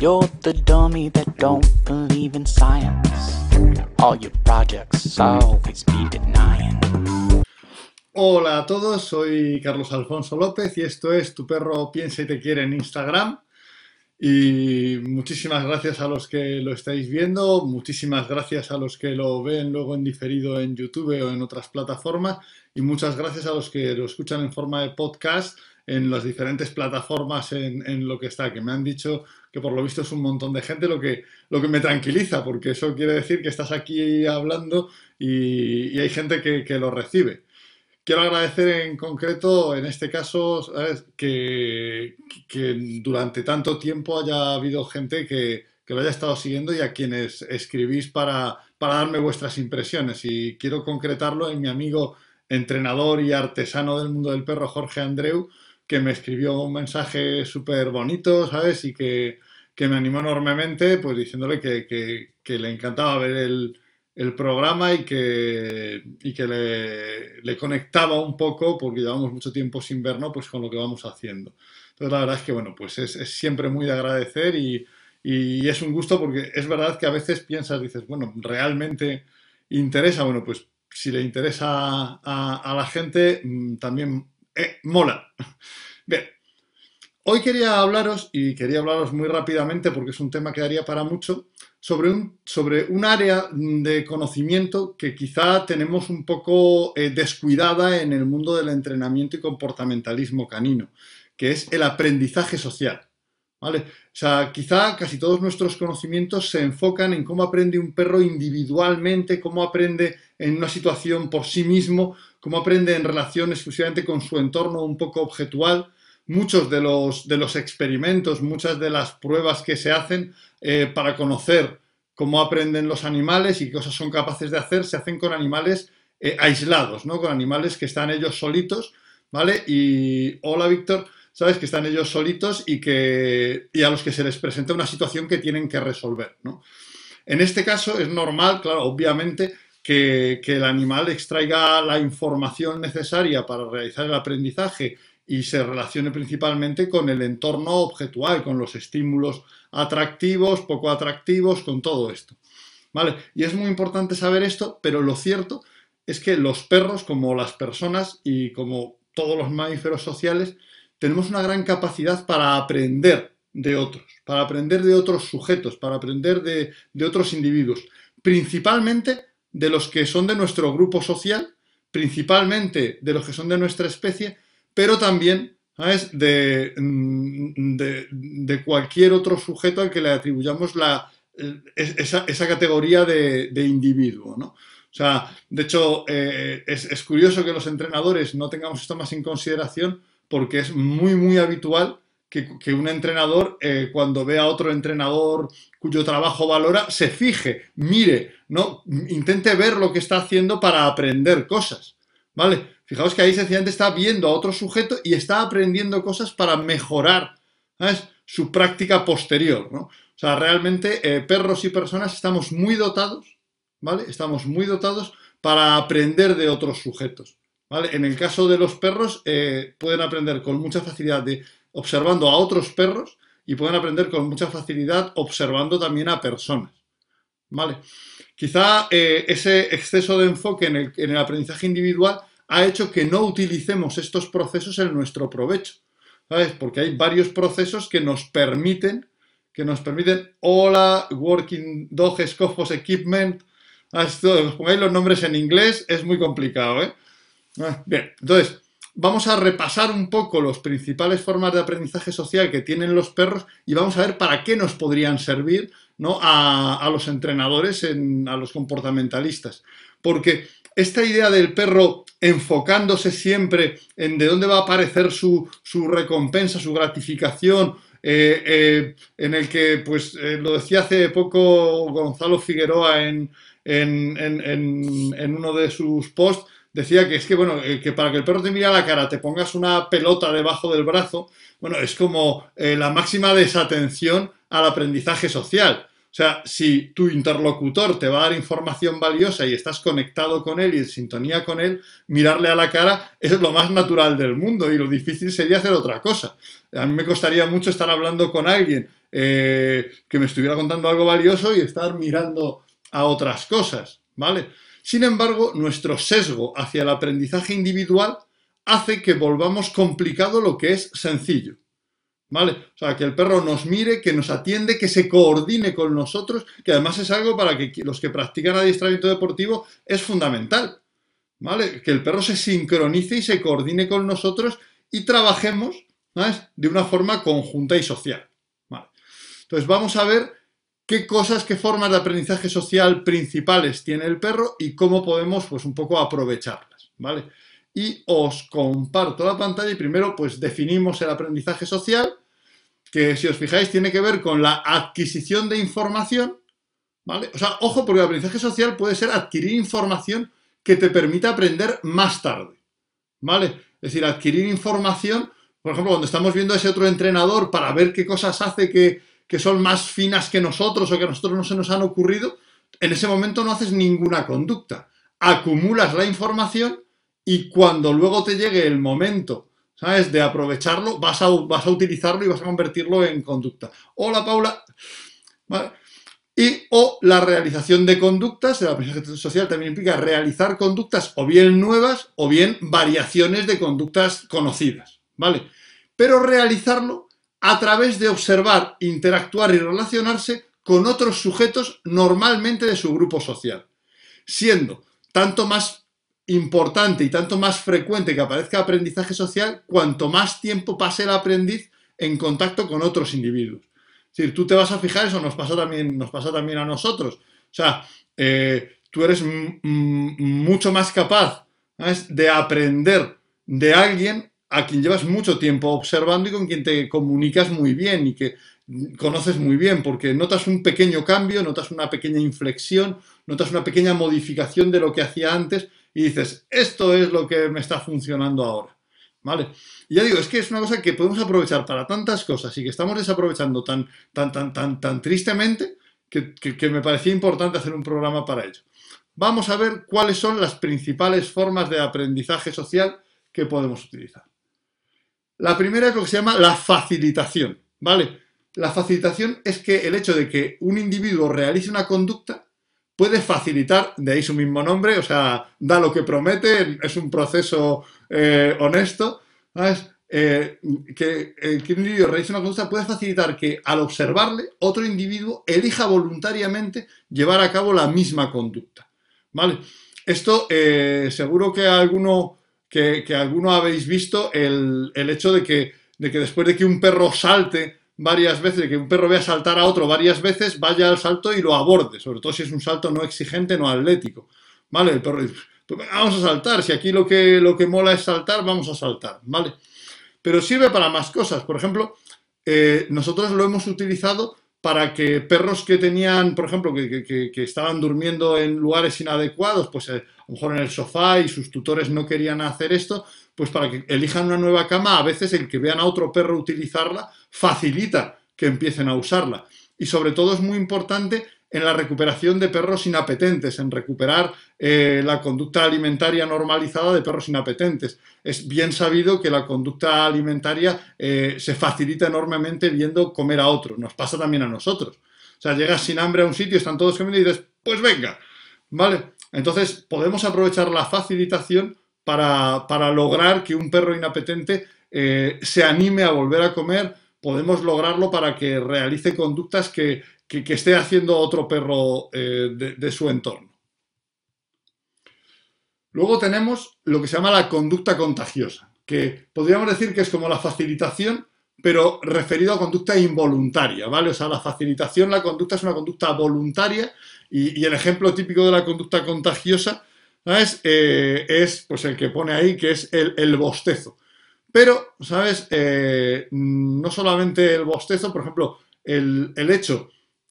You're the dummy that don't believe in science. All your projects always be denying. Hola a todos, soy Carlos Alfonso López y esto es Tu perro piensa y te quiere en Instagram. Y muchísimas gracias a los que lo estáis viendo, muchísimas gracias a los que lo ven luego en diferido en YouTube o en otras plataformas y muchas gracias a los que lo escuchan en forma de podcast en las diferentes plataformas en, lo que está, que me han dicho que por lo visto es un montón de gente, lo que, lo que me tranquiliza, porque eso quiere decir que estás aquí hablando y, hay gente que, lo recibe. Quiero agradecer en concreto, en este caso, Que, que, durante tanto tiempo haya habido gente que, lo haya estado siguiendo y a quienes escribís para, para darme vuestras impresiones. Y quiero concretarlo en mi amigo entrenador y artesano del mundo del perro, Jorge Andreu, que me escribió un mensaje súper bonito, ¿sabes? Y que, me animó enormemente, pues diciéndole que, le encantaba ver el, programa y que, y que le, conectaba un poco, porque llevamos mucho tiempo sin vernos, pues con lo que vamos haciendo. Entonces, la verdad es que, bueno, pues es, siempre muy de agradecer y, es un gusto porque es verdad que a veces piensas, dices, bueno, realmente interesa, bueno, pues si le interesa a, a la gente, mm, también eh, mola. Bien, hoy quería hablaros, y quería hablaros muy rápidamente porque es un tema que daría para mucho, sobre un, sobre un área de conocimiento que quizá tenemos un poco eh, descuidada en el mundo del entrenamiento y comportamentalismo canino, que es el aprendizaje social. ¿Vale? O sea, quizá casi todos nuestros conocimientos se enfocan en cómo aprende un perro individualmente, cómo aprende en una situación por sí mismo, cómo aprende en relación exclusivamente con su entorno un poco objetual. Muchos de los, de los experimentos, muchas de las pruebas que se hacen eh, para conocer cómo aprenden los animales y qué cosas son capaces de hacer, se hacen con animales eh, aislados, ¿no? Con animales que están ellos solitos, ¿vale? Y hola Víctor, sabes que están ellos solitos y que y a los que se les presenta una situación que tienen que resolver, ¿no? En este caso es normal, claro, obviamente, que, el animal extraiga la información necesaria para realizar el aprendizaje y se relacione principalmente con el entorno objetual, con los estímulos atractivos, poco atractivos, con todo esto. ¿Vale? Y es muy importante saber esto, pero lo cierto es que los perros, como las personas y como todos los mamíferos sociales, tenemos una gran capacidad para aprender de otros, para aprender de otros sujetos, para aprender de, de otros individuos, principalmente de los que son de nuestro grupo social, principalmente de los que son de nuestra especie, pero también De, mm, de, de, cualquier otro sujeto al que le atribuyamos la, esa, esa, categoría de, individuo. ¿no? O sea, de hecho, eh, es, es, curioso que los entrenadores no tengamos esto más en consideración porque es muy, muy habitual que, un entrenador, eh, cuando ve a otro entrenador cuyo trabajo valora, se fije, mire, ¿no? Intente ver lo que está haciendo para aprender cosas, ¿vale? Fijaos que ahí sencillamente está viendo a otro sujeto y está aprendiendo cosas para mejorar su práctica posterior, ¿no? O sea, realmente eh, perros y personas estamos muy dotados, ¿vale? Estamos muy dotados para aprender de otros sujetos. ¿Vale? En el caso de los perros, eh, pueden aprender con mucha facilidad de observando a otros perros y pueden aprender con mucha facilidad observando también a personas. ¿Vale? Quizá eh, ese exceso de enfoque en el, aprendizaje individual ha hecho que no utilicemos estos procesos en nuestro provecho. ¿Sabes? Porque hay varios procesos que nos permiten, que nos permiten, hola, Working Dog Equipment, ah, os pongáis los nombres en inglés, es muy complicado, ¿eh? Ah, bien, entonces, vamos a repasar un poco las principales formas de aprendizaje social que tienen los perros y vamos a ver para qué nos podrían servir ¿no? a, los entrenadores, a los comportamentalistas. Porque esta idea del perro enfocándose siempre en de dónde va a aparecer su, recompensa, su gratificación, eh, eh, en el que, pues, eh, lo decía hace poco Gonzalo Figueroa en, en uno de sus posts, decía que es que, bueno, que para que el perro te mire a la cara te pongas una pelota debajo del brazo, bueno, es como la máxima desatención al aprendizaje social. Sea, si tu interlocutor te va a dar información valiosa y estás conectado con él y en sintonía con él, mirarle a la cara es lo más natural del mundo y lo difícil sería hacer otra cosa. A mí me costaría mucho estar hablando con alguien eh, que me estuviera contando algo valioso y estar mirando a otras cosas, ¿vale? Sin embargo, nuestro sesgo hacia el aprendizaje individual hace que volvamos complicado lo que es sencillo. ¿Vale? O sea, que el perro nos mire, que nos atiende, que se coordine con nosotros, que además es algo para que los que practican adiestramiento deportivo es fundamental. ¿Vale? Que el perro se sincronice y se coordine con nosotros y trabajemos de una forma conjunta y social. Entonces vamos a ver qué cosas, qué formas de aprendizaje social principales tiene el perro y cómo podemos pues un poco aprovecharlas, ¿vale? Y os comparto la pantalla y primero pues definimos el aprendizaje social, que si os fijáis tiene que ver con la adquisición de información, ¿vale? O sea, ojo porque el aprendizaje social puede ser adquirir información que te permita aprender más tarde, ¿vale? Es decir, adquirir información por ejemplo, cuando estamos viendo a ese otro entrenador para ver qué cosas hace que, son más finas que nosotros o que a nosotros no se nos han ocurrido, en ese momento no haces ninguna conducta. Acumulas la información y cuando luego te llegue el momento, ¿sabes?, de aprovecharlo, vas a, vas a utilizarlo y vas a convertirlo en conducta. Hola, Paula. Y o la realización de conductas, el aprendizaje social también implica realizar conductas o bien nuevas o bien variaciones de conductas conocidas. ¿vale? Pero realizarlo a través de observar, interactuar y relacionarse con otros sujetos normalmente de su grupo social, siendo tanto más importante y tanto más frecuente que aparezca aprendizaje social cuanto más tiempo pase el aprendiz en contacto con otros individuos. Es decir, tú te vas a fijar, eso nos pasa también, nos pasa también a nosotros. O sea, eh, tú eres mucho más capaz de aprender de alguien a quien llevas mucho tiempo observando y con quien te comunicas muy bien y que conoces muy bien, porque notas un pequeño cambio, notas una pequeña inflexión, notas una pequeña modificación de lo que hacía antes y dices, esto es lo que me está funcionando ahora. ¿Vale? Y ya digo, es que es una cosa que podemos aprovechar para tantas cosas y que estamos desaprovechando tan, tan, tan, tan, tan tristemente que, que me parecía importante hacer un programa para ello. Vamos a ver cuáles son las principales formas de aprendizaje social que podemos utilizar. La primera es lo que se llama la facilitación, ¿vale? La facilitación es que el hecho de que un individuo realice una conducta puede facilitar, de ahí su mismo nombre, o sea, da lo que promete, es un proceso eh, honesto, ¿sabes? Eh, que, eh, que, un individuo realice una conducta puede facilitar que al observarle, otro individuo elija voluntariamente llevar a cabo la misma conducta, ¿vale? Esto seguro que alguno que, alguno habéis visto el, hecho de que, de que después de que un perro salte varias veces, que un perro vea saltar a otro varias veces, vaya al salto y lo aborde, sobre todo si es un salto no exigente, no atlético. ¿Vale? El perro dice, pues vamos a saltar, si aquí lo que, lo que mola es saltar, vamos a saltar, ¿vale? Pero sirve para más cosas. Por ejemplo, eh, nosotros lo hemos utilizado para que perros que tenían, por ejemplo, que, estaban durmiendo en lugares inadecuados, pues eh, a lo mejor en el sofá y sus tutores no querían hacer esto, pues para que elijan una nueva cama, a veces el que vean a otro perro utilizarla facilita que empiecen a usarla. Y sobre todo es muy importante en la recuperación de perros inapetentes, en recuperar eh, la conducta alimentaria normalizada de perros inapetentes. Es bien sabido que la conducta alimentaria eh, se facilita enormemente viendo comer a otro. Nos pasa también a nosotros. O sea, llegas sin hambre a un sitio, están todos comiendo y dices, pues venga, ¿vale? Entonces podemos aprovechar la facilitación para, lograr que un perro inapetente eh, se anime a volver a comer. Podemos lograrlo para que realice conductas que, que, esté haciendo otro perro eh, de, su entorno. Luego tenemos lo que se llama la conducta contagiosa, que podríamos decir que es como la facilitación, pero referido a conducta involuntaria, ¿vale? O sea, la facilitación, la conducta es una conducta voluntaria y, el ejemplo típico de la conducta contagiosa. Eh, es pues el que pone ahí, que es el, bostezo. Pero, ¿sabes? Eh, no solamente el bostezo, por ejemplo, el, el hecho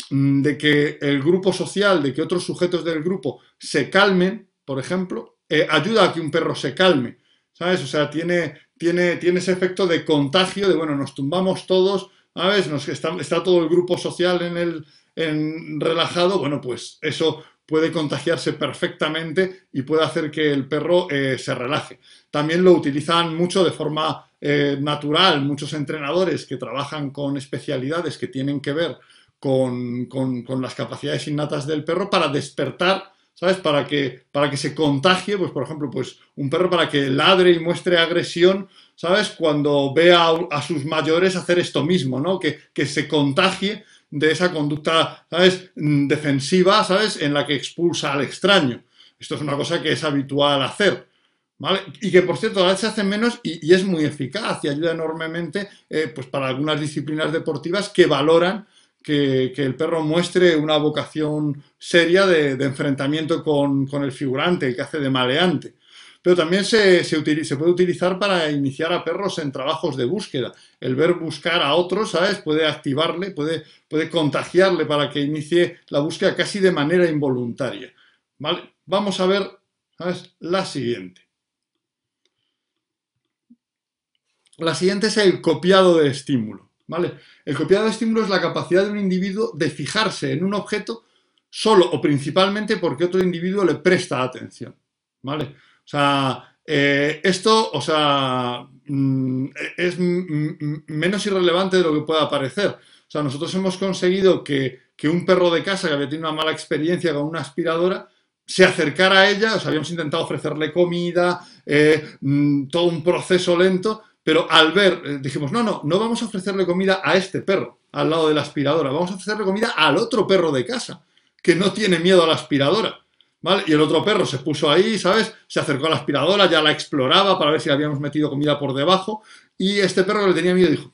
Mm, de que el grupo social, de que otros sujetos del grupo se calmen, por ejemplo, eh, ayuda a que un perro se calme, ¿sabes? O sea, tiene, tiene, tiene ese efecto de contagio, de, bueno, nos tumbamos todos, ¿sabes? Nos, está, está todo el grupo social en el en relajado, bueno, pues eso puede contagiarse perfectamente y puede hacer que el perro eh, se relaje. También lo utilizan mucho de forma eh, natural muchos entrenadores que trabajan con especialidades que tienen que ver con, las capacidades innatas del perro para despertar, ¿sabes? Para que, para que se contagie, pues por ejemplo, pues un perro para que ladre y muestre agresión, ¿sabes? Cuando ve a, sus mayores hacer esto mismo, ¿no? Que, que se contagie de esa conducta, ¿sabes? Defensiva, ¿sabes? En la que expulsa al extraño. Esto es una cosa que es habitual hacer. ¿Vale? Y que por cierto, ahora se hace menos y, es muy eficaz y ayuda enormemente eh, pues para algunas disciplinas deportivas que valoran que, el perro muestre una vocación seria de, enfrentamiento con, el figurante, que hace de maleante. Pero también se, puede utilizar para iniciar a perros en trabajos de búsqueda. El ver buscar a otros, ¿sabes? Puede activarle, puede, puede contagiarle para que inicie la búsqueda casi de manera involuntaria. ¿Vale? Vamos a ver, ¿sabes? La siguiente. La siguiente es el copiado de estímulo. ¿vale? El copiado de estímulo es la capacidad de un individuo de fijarse en un objeto solo o principalmente porque otro individuo le presta atención. ¿vale? O sea, eh, esto, o sea, mm, es menos irrelevante de lo que pueda parecer. O sea, nosotros hemos conseguido que, que un perro de casa que había tenido una mala experiencia con una aspiradora se acercara a ella, o sea, habíamos intentado ofrecerle comida, eh, mm, todo un proceso lento, pero al ver, eh, dijimos, no, no, no vamos a ofrecerle comida a este perro al lado de la aspiradora, vamos a ofrecerle comida al otro perro de casa, que no tiene miedo a la aspiradora. Y el otro perro se puso ahí, ¿sabes? Se acercó a la aspiradora, ya la exploraba para ver si habíamos metido comida por debajo. Y este perro le tenía miedo dijo,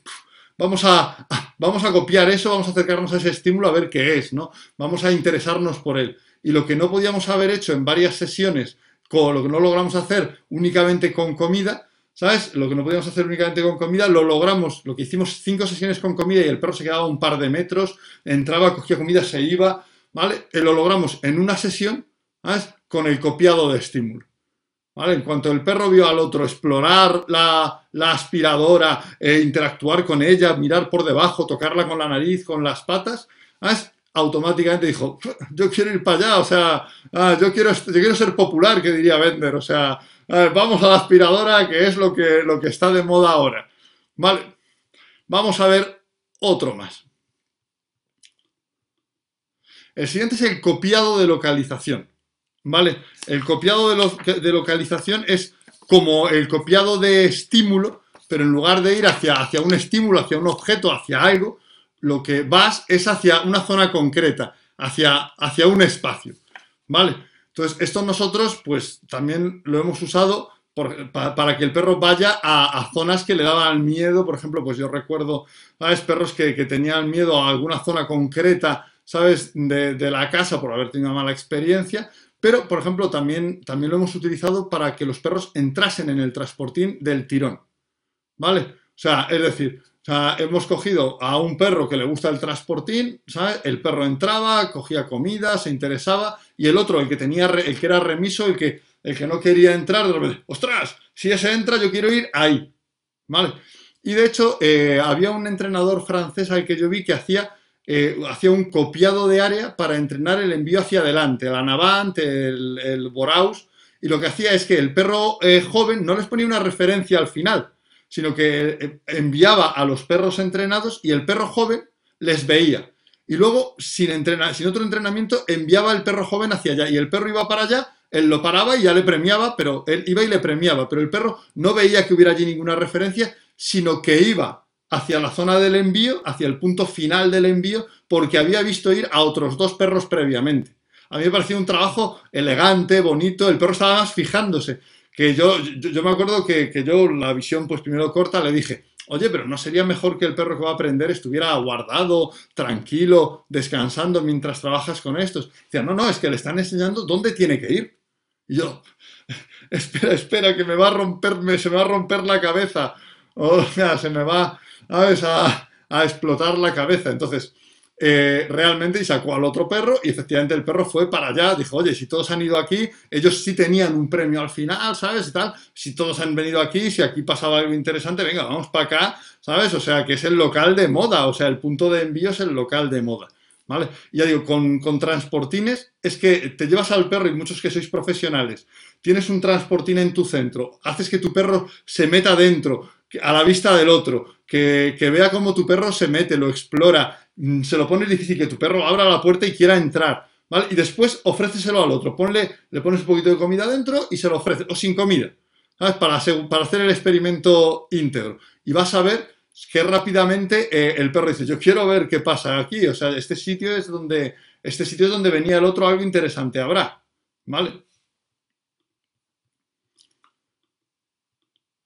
vamos a, vamos a copiar eso, vamos a acercarnos a ese estímulo a ver qué es, ¿no? Vamos a interesarnos por él. Y lo que no podíamos haber hecho en varias sesiones, lo que no logramos hacer únicamente con comida, ¿Sabes? Lo que no podíamos hacer únicamente con comida, lo logramos. Lo que hicimos cinco sesiones con comida y el perro se quedaba un par de metros, entraba, cogía comida, se iba, ¿vale? Eh, lo logramos en una sesión, ¿sabes? Con el copiado de estímulo. ¿Vale? En cuanto el perro vio al otro explorar la, aspiradora, e interactuar con ella, mirar por debajo, tocarla con la nariz, con las patas, ¿sabes? automáticamente dijo, yo quiero ir para allá, o sea, ah, yo, quiero, yo quiero ser popular, que diría Bender, o sea, vamos a la aspiradora, que es lo que, lo que está de moda ahora. Vale, vamos a ver otro más. El siguiente es el copiado de localización. ¿Vale? El copiado de, de localización es como el copiado de estímulo, pero en lugar de ir hacia, hacia un estímulo, hacia un objeto, hacia algo, lo que vas es hacia una zona concreta, hacia, hacia un espacio. ¿Vale? Entonces, esto nosotros, pues también lo hemos usado para, que el perro vaya a, zonas que le daban miedo. Por ejemplo, pues yo recuerdo, ¿sabes? Perros que, tenían miedo a alguna zona concreta, ¿sabes? De, la casa por haber tenido una mala experiencia. Pero, por ejemplo, también, también lo hemos utilizado para que los perros entrasen en el transportín del tirón. ¿Vale? O sea, es decir, o sea, hemos cogido a un perro que le gusta el transportín, ¿sabes? El perro entraba, cogía comida, se interesaba, y el otro, el que tenía, el que era remiso, el que, el que no quería entrar, de ¡ostras! Si ese entra, yo quiero ir ahí, ¿vale? Y de hecho, eh, había un entrenador francés al que yo vi que hacía, eh, hacía un copiado de área para entrenar el envío hacia adelante, el Anavant, el, el Boraus, y lo que hacía es que el perro eh, joven no les ponía una referencia al final, sino que eh, enviaba a los perros entrenados y el perro joven les veía. Y luego, sin, sin otro entrenamiento, enviaba al perro joven hacia allá y el perro iba para allá, él lo paraba y ya le premiaba, pero él iba y le premiaba, pero el perro no veía que hubiera allí ninguna referencia, sino que iba hacia la zona del envío, hacia el punto final del envío, porque había visto ir a otros dos perros previamente. A mí me pareció un trabajo elegante, bonito, el perro estaba más fijándose que yo, yo, me acuerdo que, yo la visión pues primero corta le dije, oye, pero ¿no sería mejor que el perro que va a aprender estuviera guardado, tranquilo, descansando mientras trabajas con estos? Decía, no, no, es que le están enseñando dónde tiene que ir. Y yo, espera, espera, que me va a romper, se me va a romper la cabeza. O sea, se me va a, explotar la cabeza. Entonces, eh, realmente y sacó al otro perro y efectivamente el perro fue para allá, dijo, oye, si todos han ido aquí, ellos sí tenían un premio al final, ¿sabes? Y tal, si todos han venido aquí, si aquí pasaba algo interesante, venga, vamos para acá, ¿sabes? O sea, que es el local de moda, o sea, el punto de envío es el local de moda. ¿Vale? Ya digo, con, con, transportines es que te llevas al perro y muchos que sois profesionales, tienes un transportín en tu centro, haces que tu perro se meta dentro, a la vista del otro, que, vea cómo tu perro se mete, lo explora, mm, se lo pone difícil, que tu perro abra la puerta y quiera entrar, ¿vale? Y después ofréceselo al otro, ponle, le pones un poquito de comida dentro y se lo ofrece, o sin comida, ¿sabes? Para, para hacer el experimento íntegro. Y vas a ver que rápidamente eh, el perro dice, yo quiero ver qué pasa aquí, o sea, este sitio es donde, este sitio es donde venía el otro, algo interesante habrá, ¿vale?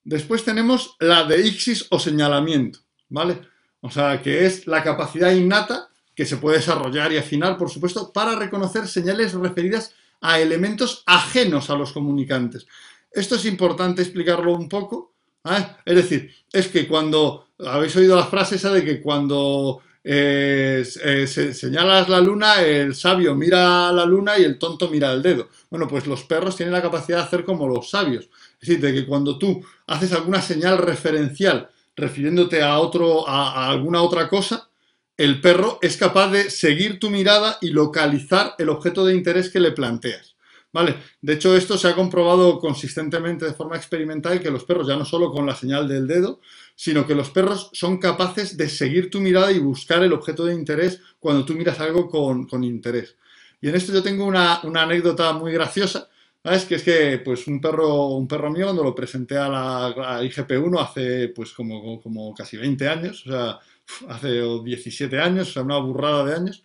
Después tenemos la de Ixis o señalamiento, ¿vale? O sea, que es la capacidad innata que se puede desarrollar y afinar, por supuesto, para reconocer señales referidas a elementos ajenos a los comunicantes. Esto es importante explicarlo un poco. ¿eh? Es decir, es que cuando habéis oído la frase esa de que cuando eh, eh, señalas la luna, el sabio mira la luna y el tonto mira el dedo. Bueno, pues los perros tienen la capacidad de hacer como los sabios. Es decir, de que cuando tú haces alguna señal referencial refiriéndote a, otro, a, alguna otra cosa, el perro es capaz de seguir tu mirada y localizar el objeto de interés que le planteas. ¿Vale? De hecho, esto se ha comprobado consistentemente de forma experimental que los perros, ya no solo con la señal del dedo, sino que los perros son capaces de seguir tu mirada y buscar el objeto de interés cuando tú miras algo con, interés. Y en esto yo tengo una, una anécdota muy graciosa ¿Sabes? Que es que pues un perro, un perro mío cuando lo presenté a la IGP1 hace pues como, como casi 20 años, o sea, hace 17 años, o sea, una burrada de años.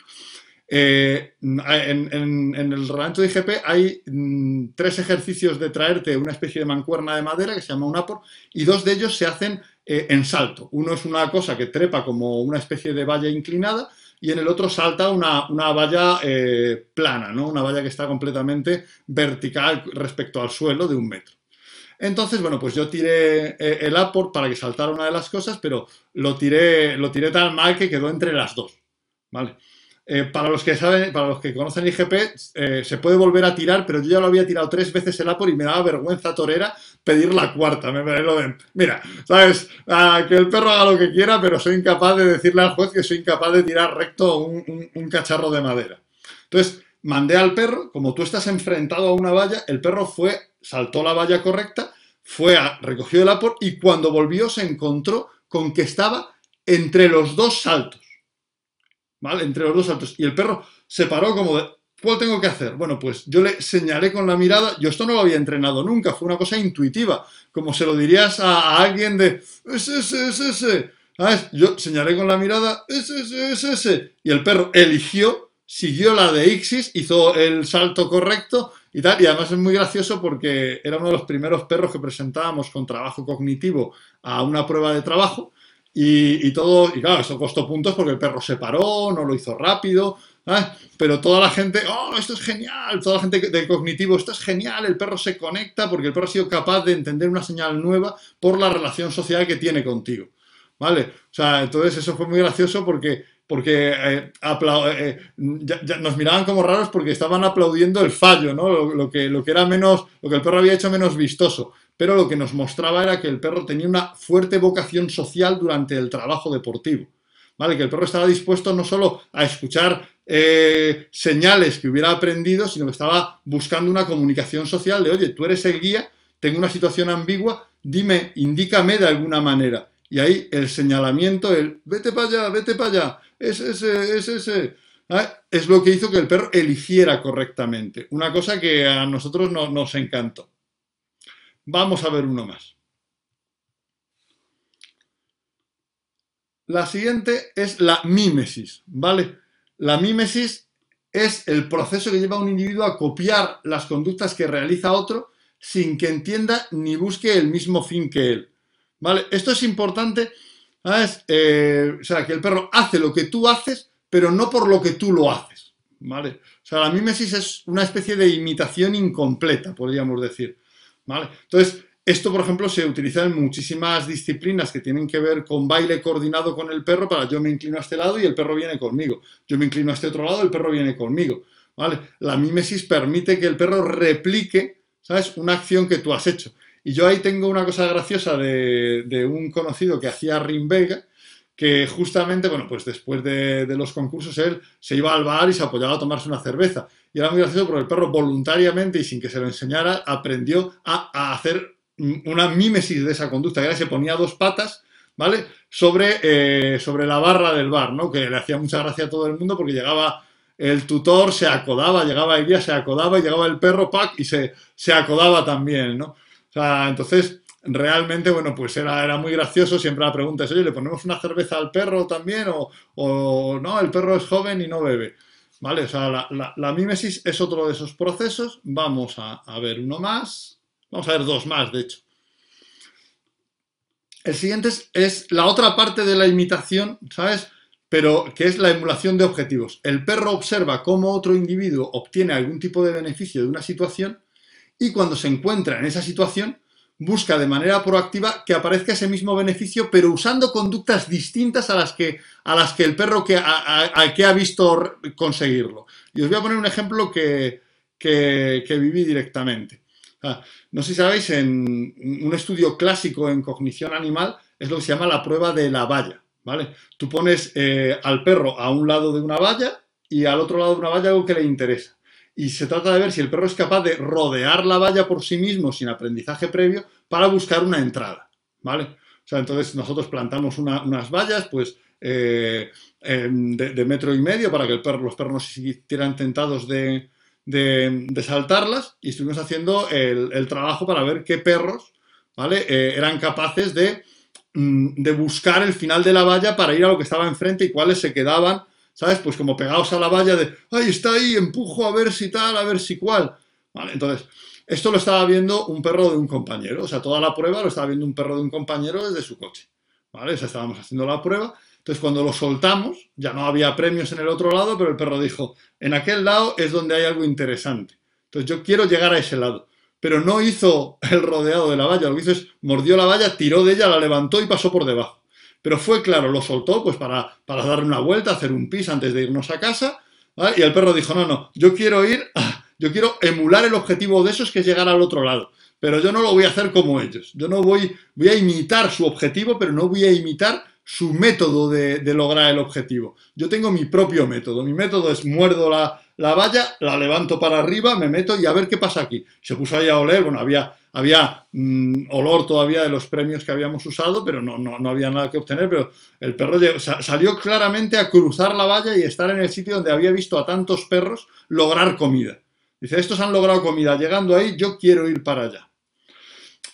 Eh, en, el reglamento de IGP hay mm, tres ejercicios de traerte una especie de mancuerna de madera que se llama un apor y dos de ellos se hacen eh, en salto. Uno es una cosa que trepa como una especie de valla inclinada y en el otro salta una, valla eh, plana, ¿no? una valla que está completamente vertical respecto al suelo de un metro. Entonces, bueno, pues yo tiré eh, el apport para que saltara una de las cosas, pero lo tiré, lo tiré tan mal que quedó entre las dos, ¿vale? Eh, para los que saben, para los que conocen IGP, se puede volver a tirar, pero yo ya lo había tirado tres veces el Apor y me daba vergüenza torera pedir la cuarta. Me, lo ven. Mira, ¿sabes? Que el perro haga lo que quiera, pero soy incapaz de decirle al juez que soy incapaz de tirar recto un, cacharro de madera. Entonces, mandé al perro, como tú estás enfrentado a una valla, el perro fue, saltó la valla correcta, fue a, recogió el Apor y cuando volvió se encontró con que estaba entre los dos saltos. ¿vale? Entre los dos saltos. Y el perro se paró como de, ¿cuál tengo que hacer? Bueno, pues yo le señalé con la mirada, yo esto no lo había entrenado nunca, fue una cosa intuitiva, como se lo dirías a, alguien de, ese, ese, ese, ese. ¿Sabes? Yo señalé con la mirada, ese, ese, ese, ese. Y el perro eligió, siguió la de Ixis, hizo el salto correcto y tal. Y además es muy gracioso porque era uno de los primeros perros que presentábamos con trabajo cognitivo a una prueba de trabajo. Y, todo, y claro, eso costó puntos porque el perro se paró, no lo hizo rápido, pero toda la gente, oh, esto es genial, toda la gente del cognitivo, esto es genial, el perro se conecta porque el perro ha sido capaz de entender una señal nueva por la relación social que tiene contigo, ¿vale? O sea, entonces eso fue muy gracioso porque, porque eh, eh, nos miraban como raros porque estaban aplaudiendo el fallo, ¿no? Lo, que, lo que era menos, lo que el perro había hecho menos vistoso pero lo que nos mostraba era que el perro tenía una fuerte vocación social durante el trabajo deportivo. ¿Vale? Que el perro estaba dispuesto no solo a escuchar eh, señales que hubiera aprendido, sino que estaba buscando una comunicación social de, oye, tú eres el guía, tengo una situación ambigua, dime, indícame de alguna manera. Y ahí el señalamiento, el vete para allá, vete para allá, es ese, es ese, es lo que hizo que el perro eligiera correctamente. Una cosa que a nosotros no, nos encantó. Vamos a ver uno más. La siguiente es la mímesis, ¿vale? La mímesis es el proceso que lleva a un individuo a copiar las conductas que realiza otro sin que entienda ni busque el mismo fin que él. ¿Vale? Esto es importante, ¿sabes? Eh, o sea, que el perro hace lo que tú haces, pero no por lo que tú lo haces. ¿Vale? O sea, la mímesis es una especie de imitación incompleta, podríamos decir. Entonces, esto, por ejemplo, se utiliza en muchísimas disciplinas que tienen que ver con baile coordinado con el perro para yo me inclino a este lado y el perro viene conmigo. Yo me inclino a este otro lado, el perro viene conmigo. ¿Vale? La mímesis permite que el perro replique, ¿sabes? Una acción que tú has hecho. Y yo ahí tengo una cosa graciosa de, un conocido que hacía Vega, que justamente, bueno, pues después de, de, los concursos él se iba al bar y se apoyaba a tomarse una cerveza. Y era muy gracioso porque el perro voluntariamente y sin que se lo enseñara aprendió a, hacer una mímesis de esa conducta, que era se ponía dos patas, ¿vale? Sobre, eh, sobre la barra del bar, ¿no? Que le hacía mucha gracia a todo el mundo porque llegaba el tutor, se acodaba, llegaba el guía, se acodaba y llegaba el perro, pack, y se, se acodaba también, ¿no? O sea, entonces, realmente, bueno, pues era, era muy gracioso. Siempre la pregunta es, oye, ¿le ponemos una cerveza al perro también? O, o no, el perro es joven y no bebe. ¿Vale? O sea, la, la, mímesis es otro de esos procesos. Vamos a, a ver uno más. Vamos a ver dos más, de hecho. El siguiente es, la otra parte de la imitación, ¿sabes? Pero que es la emulación de objetivos. El perro observa cómo otro individuo obtiene algún tipo de beneficio de una situación y cuando se encuentra en esa situación busca de manera proactiva que aparezca ese mismo beneficio, pero usando conductas distintas a las que, a las que el perro que, a, que ha visto conseguirlo. Y os voy a poner un ejemplo que, viví directamente. No sé si sabéis, en un estudio clásico en cognición animal es lo que se llama la prueba de la valla. ¿vale? Tú pones eh, al perro a un lado de una valla y al otro lado de una valla algo que le interesa y se trata de ver si el perro es capaz de rodear la valla por sí mismo sin aprendizaje previo para buscar una entrada, ¿vale? O sea, entonces nosotros plantamos unas vallas, pues, eh, de, metro y medio para que el perro, los perros no se sintieran tentados de, saltarlas y estuvimos haciendo el, trabajo para ver qué perros. Eh, eran capaces de, mm, de buscar el final de la valla para ir a lo que estaba enfrente y cuáles se quedaban ¿sabes? Pues como pegados a la valla de, ay, está ahí, empujo a ver si tal, a ver si cual. Vale, entonces, esto lo estaba viendo un perro de un compañero, o sea, toda la prueba lo estaba viendo un perro de un compañero desde su coche, ¿vale? O sea, estábamos haciendo la prueba. Entonces, cuando lo soltamos, ya no había premios en el otro lado, pero el perro dijo, en aquel lado es donde hay algo interesante. Entonces, yo quiero llegar a ese lado. Pero no hizo el rodeado de la valla, lo que hizo es mordió la valla, tiró de ella, la levantó y pasó por debajo. Pero fue claro, lo soltó pues para, para darle una vuelta, hacer un pis antes de irnos a casa. Y el perro dijo, no, no, yo quiero ir, yo quiero emular el objetivo de esos que es llegar al otro lado. Pero yo no lo voy a hacer como ellos. Yo no voy, voy a imitar su objetivo, pero no voy a imitar su método de, lograr el objetivo. Yo tengo mi propio método. Mi método es muerdo la, la valla, la levanto para arriba, me meto y a ver qué pasa aquí. Se puso ahí a oler, bueno, había, había mm, olor todavía de los premios que habíamos usado, pero no, no, había nada que obtener, pero el perro salió claramente a cruzar la valla y estar en el sitio donde había visto a tantos perros lograr comida. Dice, estos han logrado comida, llegando ahí, yo quiero ir para allá.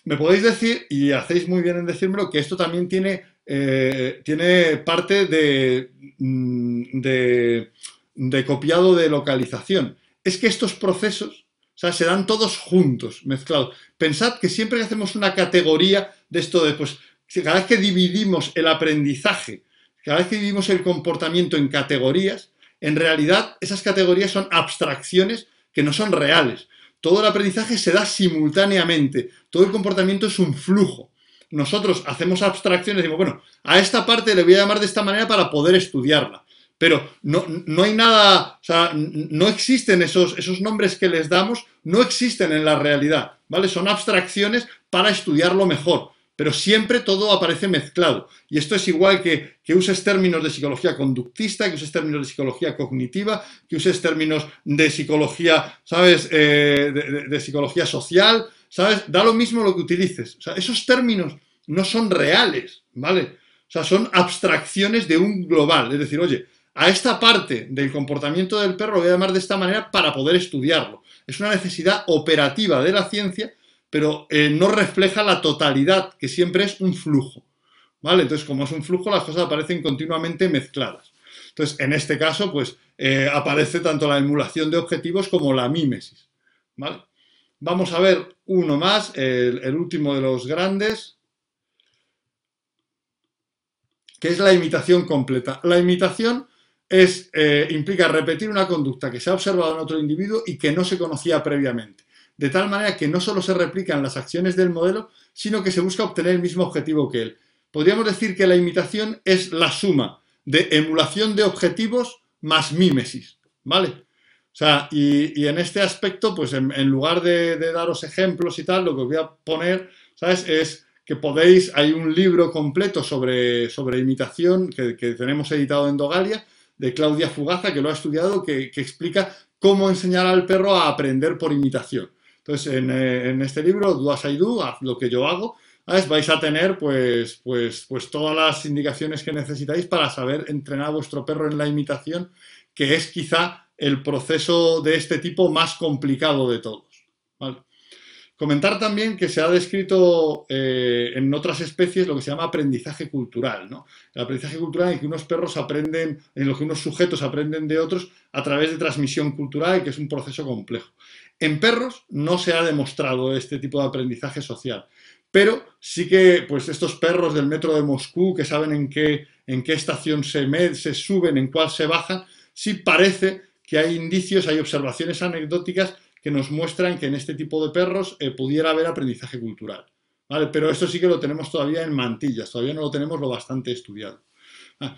Me podéis decir, y hacéis muy bien en decírmelo, que esto también tiene, eh, tiene parte de, mm, de de copiado de localización. Es que estos procesos, o sea, se dan todos juntos, mezclados. Pensad que siempre que hacemos una categoría de esto de, pues, cada vez que dividimos el aprendizaje, cada vez que dividimos el comportamiento en categorías, en realidad esas categorías son abstracciones que no son reales. Todo el aprendizaje se da simultáneamente, todo el comportamiento es un flujo. Nosotros hacemos abstracciones decimos, bueno, a esta parte le voy a llamar de esta manera para poder estudiarla pero no, no, hay nada, o sea, no existen esos, esos nombres que les damos, no existen en la realidad, ¿vale? Son abstracciones para estudiarlo mejor, pero siempre todo aparece mezclado. Y esto es igual que, que uses términos de psicología conductista, que uses términos de psicología cognitiva, que uses términos de psicología, ¿sabes? Eh, de psicología social, ¿sabes? Da lo mismo lo que utilices. Esos términos no son reales, ¿vale? O sea, son abstracciones de un global. Es decir, oye, a esta parte del comportamiento del perro lo voy a llamar de esta manera para poder estudiarlo. Es una necesidad operativa de la ciencia, pero eh, no refleja la totalidad, que siempre es un flujo. ¿Vale? Entonces, como es un flujo, las cosas aparecen continuamente mezcladas. Entonces, en este caso, pues eh, aparece tanto la emulación de objetivos como la mímesis. ¿Vale? Vamos a ver uno más, el último de los grandes, que es la imitación completa. La imitación es, eh, implica repetir una conducta que se ha observado en otro individuo y que no se conocía previamente, de tal manera que no solo se replican las acciones del modelo, sino que se busca obtener el mismo objetivo que él. Podríamos decir que la imitación es la suma de emulación de objetivos más mímesis, ¿vale? Sea, y, en este aspecto, pues en, lugar de, daros ejemplos y tal, lo que os voy a poner, ¿sabes? Es que podéis, hay un libro completo sobre, sobre imitación que, que tenemos editado en Dogalia, de Claudia Fugaza, que lo ha estudiado, que, explica cómo enseñar al perro a aprender por imitación. Entonces, en, eh, en este libro, Do as I Do, haz lo que yo hago, vais a tener pues, pues, pues todas las indicaciones que necesitáis para saber entrenar a vuestro perro en la imitación, que es quizá el proceso de este tipo más complicado de todos. Comentar también que se ha descrito eh, en otras especies lo que se llama aprendizaje cultural. El aprendizaje cultural en que unos perros aprenden, en lo que unos sujetos aprenden de otros a través de transmisión cultural, que es un proceso complejo. En perros no se ha demostrado este tipo de aprendizaje social. Pero sí que pues estos perros del metro de Moscú que saben en qué, en qué estación se, se suben, en cuál se bajan, sí parece que hay indicios, hay observaciones anecdóticas que nos muestran que en este tipo de perros eh, pudiera haber aprendizaje cultural. ¿vale? Pero esto sí que lo tenemos todavía en mantillas, todavía no lo tenemos lo bastante estudiado. Ah,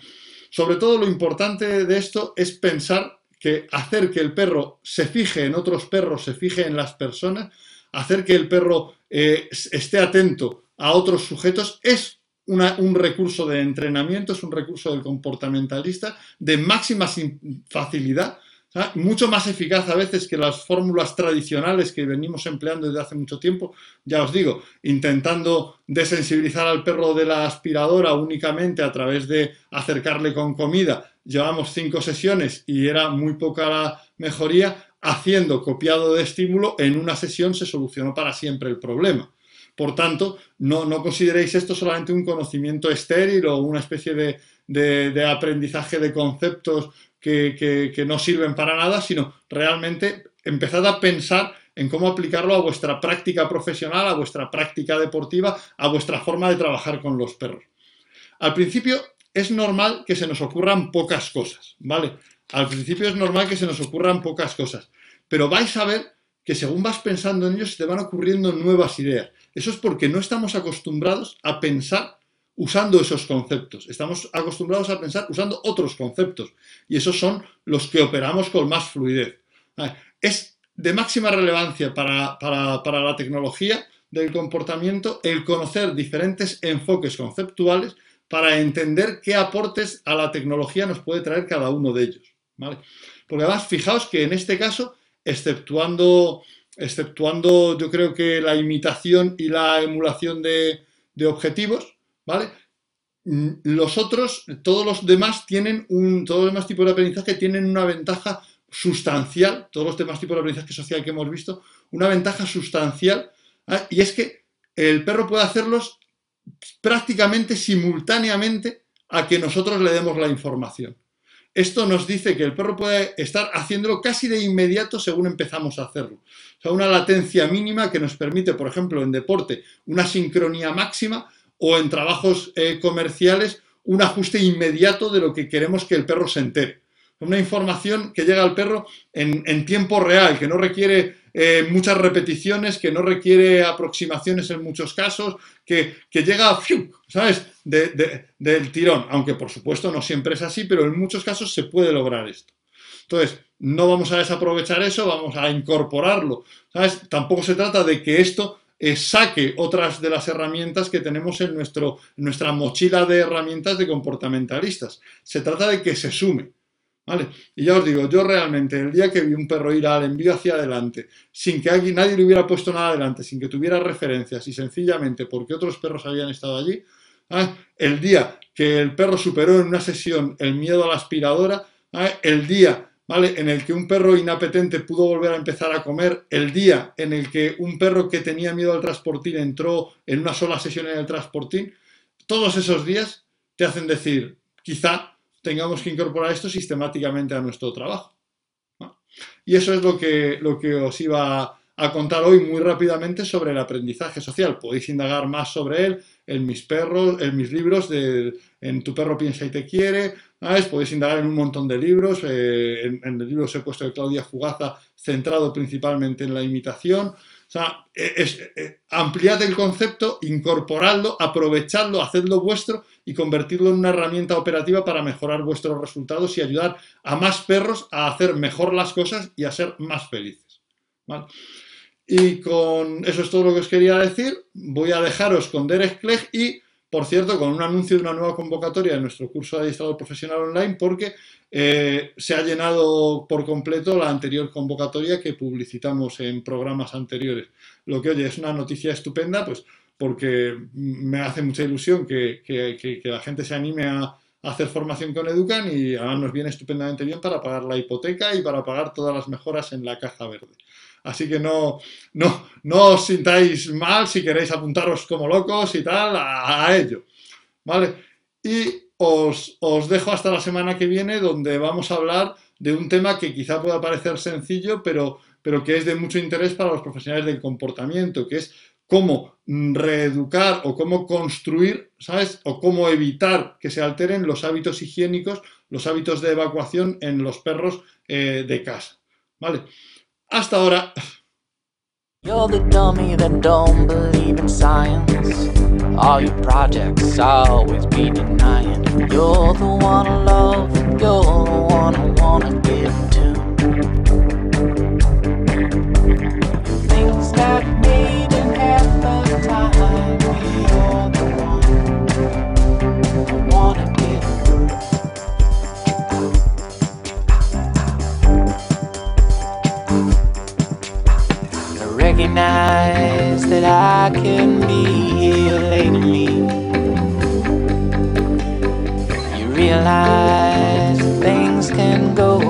sobre todo lo importante de esto es pensar que hacer que el perro se fije en otros perros, se fije en las personas, hacer que el perro eh, esté atento a otros sujetos es un recurso de entrenamiento, es un recurso del comportamentalista de máxima facilidad, mucho más eficaz a veces que las fórmulas tradicionales que venimos empleando desde hace mucho tiempo. Ya os digo, intentando desensibilizar al perro de la aspiradora únicamente a través de acercarle con comida. Llevamos cinco sesiones y era muy poca la mejoría haciendo copiado de estímulo, en una sesión se solucionó para siempre el problema. Por tanto, no, consideréis esto solamente un conocimiento estéril o una especie de, aprendizaje de conceptos que, no sirven para nada, sino realmente empezad a pensar en cómo aplicarlo a vuestra práctica profesional, a vuestra práctica deportiva, a vuestra forma de trabajar con los perros. Al principio es normal que se nos ocurran pocas cosas, ¿vale? Al principio es normal que se nos ocurran pocas cosas, pero vais a ver que según vas pensando en ellos te van ocurriendo nuevas ideas. Eso es porque no estamos acostumbrados a pensar usando esos conceptos. Estamos acostumbrados a pensar usando otros conceptos y esos son los que operamos con más fluidez. Es de máxima relevancia para, para la tecnología del comportamiento el conocer diferentes enfoques conceptuales para entender qué aportes a la tecnología nos puede traer cada uno de ellos. Porque además, fijaos que en este caso, exceptuando, exceptuando yo creo que la imitación y la emulación de, objetivos, ¿vale? Mm, los otros, todos los demás tienen un, todos los demás tipos de aprendizaje tienen una ventaja sustancial, todos los demás tipos de aprendizaje social que hemos visto, una ventaja sustancial, ¿ah? y es que el perro puede hacerlos prácticamente simultáneamente a que nosotros le demos la información. Esto nos dice que el perro puede estar haciéndolo casi de inmediato según empezamos a hacerlo. O sea, una latencia mínima que nos permite, por ejemplo, en deporte, una sincronía máxima o en trabajos eh, comerciales, un ajuste inmediato de lo que queremos que el perro se entere. Una información que llega al perro en, tiempo real, que no requiere eh, muchas repeticiones, que no requiere aproximaciones en muchos casos, que, llega, ¿sabes?, del tirón, aunque por supuesto no siempre es así, pero en muchos casos se puede lograr esto. Entonces, no vamos a desaprovechar eso, vamos a incorporarlo, ¿sabes? Tampoco se trata de que esto eh, saque otras de las herramientas que tenemos en, nuestro, nuestra mochila de herramientas de comportamentalistas. Se trata de que se sume. ¿Vale? Y ya os digo, yo realmente el día que vi un perro ir al envío hacia adelante, sin que alguien, nadie le hubiera puesto nada adelante, sin que tuviera referencias y sencillamente porque otros perros habían estado allí, el día que el perro superó en una sesión el miedo a la aspiradora, el día ¿vale? en el que un perro inapetente pudo volver a empezar a comer, el día en el que un perro que tenía miedo al transportín entró en una sola sesión en el transportín, todos esos días te hacen decir, quizá tengamos que incorporar esto sistemáticamente a nuestro trabajo. Y eso es lo que, lo que os iba a contar hoy muy rápidamente sobre el aprendizaje social. Podéis indagar más sobre él en mis perros, en mis libros En tu perro piensa y te quiere. Podéis indagar en un montón de libros. Eh, en, en, el libro puesto de Claudia Fugaza, centrado principalmente en la imitación. O sea, e, e, ampliad el concepto, incorporadlo, aprovechadlo, hacedlo vuestro y convertirlo en una herramienta operativa para mejorar vuestros resultados y ayudar a más perros a hacer mejor las cosas y a ser más felices. Y con eso es todo lo que os quería decir. Voy a dejaros con Derek Clegg y por cierto, con un anuncio de una nueva convocatoria de nuestro curso de adiestrador profesional online porque eh, se ha llenado por completo la anterior convocatoria que publicitamos en programas anteriores. Lo que, oye, es una noticia estupenda, pues porque me hace mucha ilusión que, la gente se anime a, hacer formación con Educan y ahora nos viene estupendamente bien para pagar la hipoteca y para pagar todas las mejoras en la caja verde. Así que no, no, no os sintáis mal si queréis apuntaros como locos y tal a, ello. ¿Vale? Y os, os, dejo hasta la semana que viene donde vamos a hablar de un tema que quizá pueda parecer sencillo, pero, pero que es de mucho interés para los profesionales del comportamiento, que es cómo reeducar o cómo construir, ¿sabes? O cómo evitar que se alteren los hábitos higiénicos, los hábitos de evacuación en los perros eh, de casa. ¿Vale? Hasta ahora. You're the dummy that don't believe in science. All your projects always be denying. You're the one I love, you're the one I wanna give to. Recognize that I can be here lately. You realize things can go